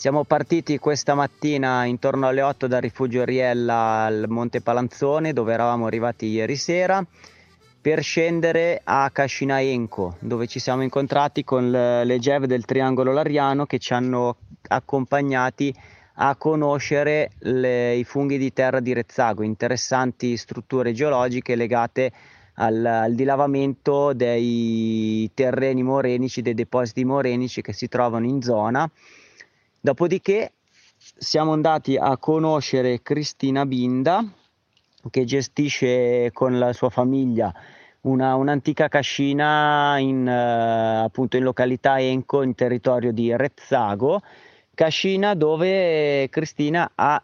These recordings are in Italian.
Siamo partiti questa mattina intorno alle 8 dal rifugio Riella al Monte Palanzone dove eravamo arrivati ieri sera per scendere a Cascinaenco dove ci siamo incontrati con le GEV del Triangolo Lariano che ci hanno accompagnati a conoscere le, i funghi di terra di Rezzago, interessanti strutture geologiche legate al, al, dilavamento dei terreni morenici, dei depositi morenici che si trovano in zona. Dopodiché siamo andati a conoscere Cristina Binda che gestisce con la sua famiglia una, un'antica cascina in, uh, appunto in località Enco in territorio di Rezzago Cascina dove Cristina ha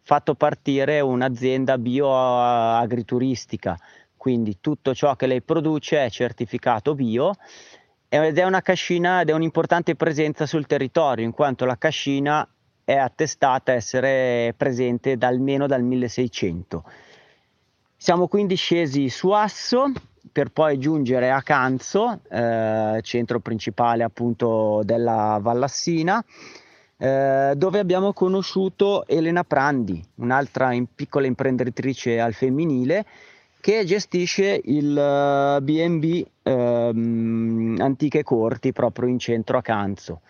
fatto partire un'azienda bioagrituristica, quindi tutto ciò che lei produce è certificato bio ed è una cascina ed è un'importante presenza sul territorio in quanto la cascina è attestata a essere presente da almeno dal 1600. Siamo quindi scesi su Asso per poi giungere a Canzo, eh, centro principale appunto della Vallassina, eh, dove abbiamo conosciuto Elena Prandi, un'altra in piccola imprenditrice al femminile che gestisce il B&B ehm, Antiche Corti proprio in centro a Canzo.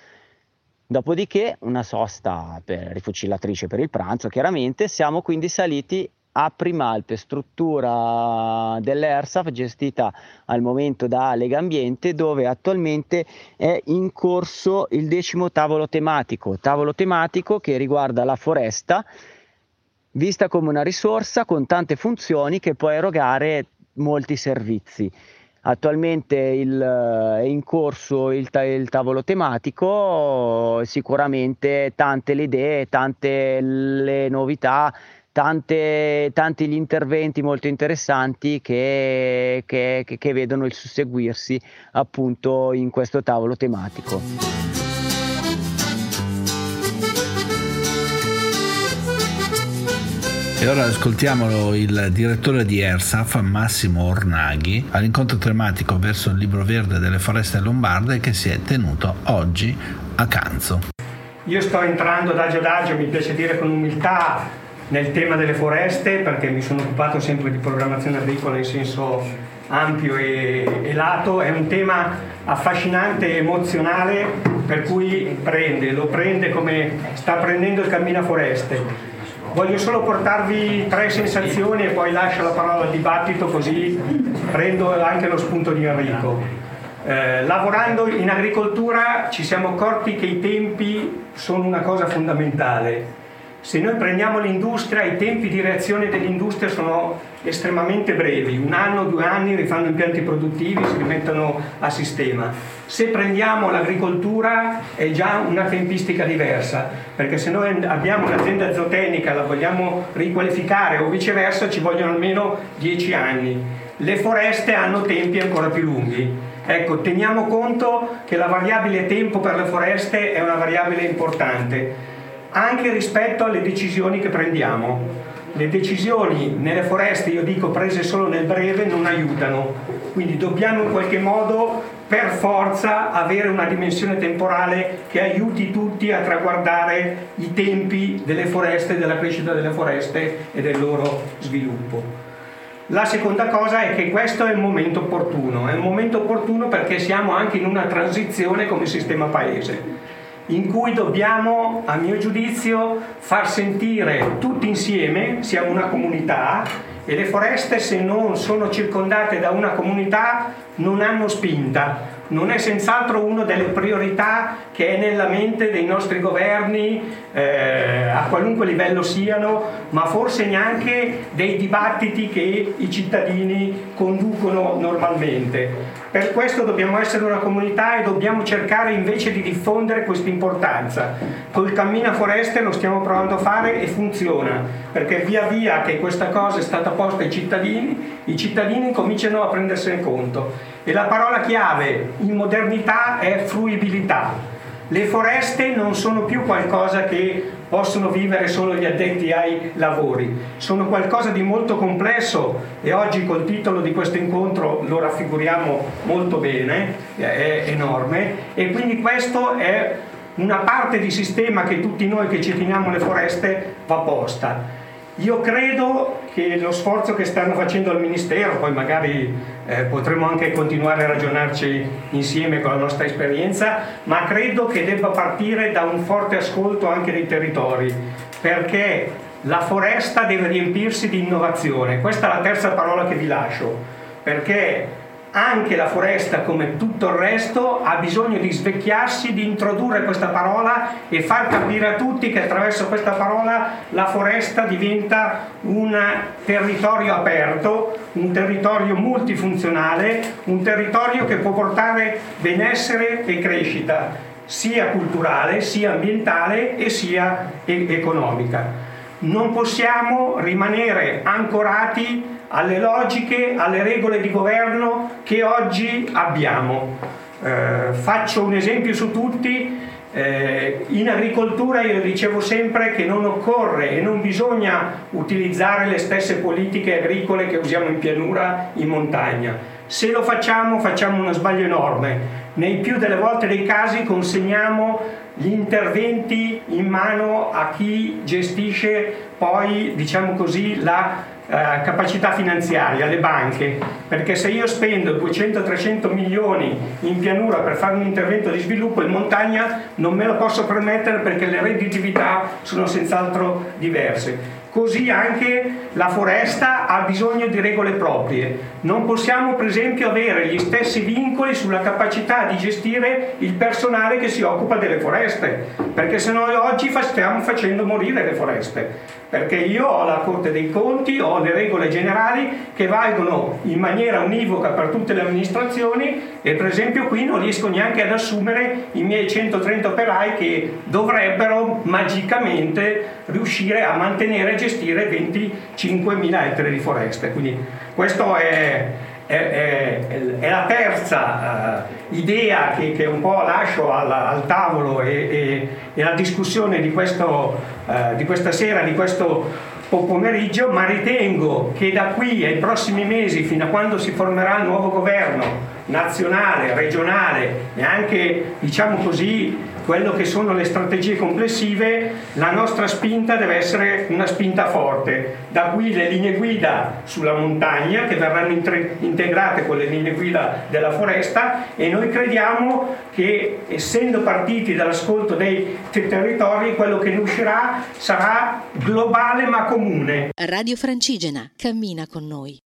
Dopodiché una sosta per rifucillatrice per il pranzo, chiaramente siamo quindi saliti a Primalpe, struttura dell'ERSAF gestita al momento da Lega Ambiente, dove attualmente è in corso il decimo tavolo tematico, tavolo tematico che riguarda la foresta, vista come una risorsa con tante funzioni che può erogare molti servizi. Attualmente il, è in corso il, il, tavolo tematico, sicuramente tante le idee, tante le novità, tante, tanti gli interventi molto interessanti che, che, che vedono il susseguirsi appunto in questo tavolo tematico. E ora ascoltiamolo il direttore di ERSAF, Massimo Ornaghi, all'incontro tematico verso il libro verde delle foreste lombarde che si è tenuto oggi a Canzo. Io sto entrando adagio adagio, mi piace dire con umiltà, nel tema delle foreste perché mi sono occupato sempre di programmazione agricola in senso ampio e, e lato, è un tema affascinante e emozionale per cui prende, lo prende come sta prendendo il cammino a foreste. Voglio solo portarvi tre sensazioni e poi lascio la parola al dibattito così prendo anche lo spunto di Enrico. Eh, lavorando in agricoltura ci siamo accorti che i tempi sono una cosa fondamentale se noi prendiamo l'industria, i tempi di reazione dell'industria sono estremamente brevi, un anno, due anni rifanno impianti produttivi, si rimettono a sistema. Se prendiamo l'agricoltura è già una tempistica diversa, perché se noi abbiamo un'azienda zootecnica, la vogliamo riqualificare o viceversa ci vogliono almeno dieci anni. Le foreste hanno tempi ancora più lunghi. Ecco, teniamo conto che la variabile tempo per le foreste è una variabile importante anche rispetto alle decisioni che prendiamo. Le decisioni nelle foreste, io dico, prese solo nel breve non aiutano, quindi dobbiamo in qualche modo per forza avere una dimensione temporale che aiuti tutti a traguardare i tempi delle foreste, della crescita delle foreste e del loro sviluppo. La seconda cosa è che questo è il momento opportuno, è un momento opportuno perché siamo anche in una transizione come sistema paese in cui dobbiamo, a mio giudizio, far sentire tutti insieme, siamo una comunità, e le foreste se non sono circondate da una comunità non hanno spinta. Non è senz'altro una delle priorità che è nella mente dei nostri governi, eh, a qualunque livello siano, ma forse neanche dei dibattiti che i cittadini conducono normalmente. Per questo dobbiamo essere una comunità e dobbiamo cercare invece di diffondere questa importanza. Col Cammina Foreste lo stiamo provando a fare e funziona, perché via via che questa cosa è stata posta ai cittadini, i cittadini cominciano a prendersene conto. E la parola chiave in modernità è fruibilità. Le foreste non sono più qualcosa che possono vivere solo gli addetti ai lavori, sono qualcosa di molto complesso e oggi col titolo di questo incontro lo raffiguriamo molto bene, è enorme e quindi questo è una parte di sistema che tutti noi che ci teniamo le foreste va posta. Io credo che lo sforzo che stanno facendo al Ministero, poi magari eh, potremo anche continuare a ragionarci insieme con la nostra esperienza, ma credo che debba partire da un forte ascolto anche dei territori, perché la foresta deve riempirsi di innovazione. Questa è la terza parola che vi lascio, perché anche la foresta, come tutto il resto, ha bisogno di svecchiarsi, di introdurre questa parola e far capire a tutti che attraverso questa parola la foresta diventa un territorio aperto, un territorio multifunzionale, un territorio che può portare benessere e crescita sia culturale, sia ambientale e sia economica. Non possiamo rimanere ancorati alle logiche, alle regole di governo che oggi abbiamo. Eh, faccio un esempio su tutti, eh, in agricoltura io dicevo sempre che non occorre e non bisogna utilizzare le stesse politiche agricole che usiamo in pianura, in montagna. Se lo facciamo facciamo uno sbaglio enorme. Nei più delle volte dei casi consegniamo gli interventi in mano a chi gestisce poi, diciamo così, la eh, capacità finanziaria, le banche, perché se io spendo 200-300 milioni in pianura per fare un intervento di sviluppo in montagna non me lo posso permettere perché le redditività sono senz'altro diverse. Così anche la foresta ha bisogno di regole proprie. Non possiamo per esempio avere gli stessi vincoli sulla capacità di gestire il personale che si occupa delle foreste, perché se noi oggi stiamo facendo morire le foreste perché io ho la Corte dei Conti, ho le regole generali che valgono in maniera univoca per tutte le amministrazioni e per esempio qui non riesco neanche ad assumere i miei 130 operai che dovrebbero magicamente riuscire a mantenere e 25.000 ettari di foreste. Quindi questo è, è, è, è la terza uh, idea che, che, un po' lascio al, al tavolo e, e, e, alla discussione di, questo, uh, di questa sera, di questo pomeriggio, ma ritengo che da qui ai prossimi mesi, fino a quando si formerà il nuovo governo nazionale, regionale e anche, diciamo così, quello che sono le strategie complessive, la nostra spinta deve essere una spinta forte. Da qui le linee guida sulla montagna che verranno integrate con le linee guida della foresta e noi crediamo che essendo partiti dall'ascolto dei territori quello che ne uscirà sarà globale ma comune. Radio Francigena cammina con noi.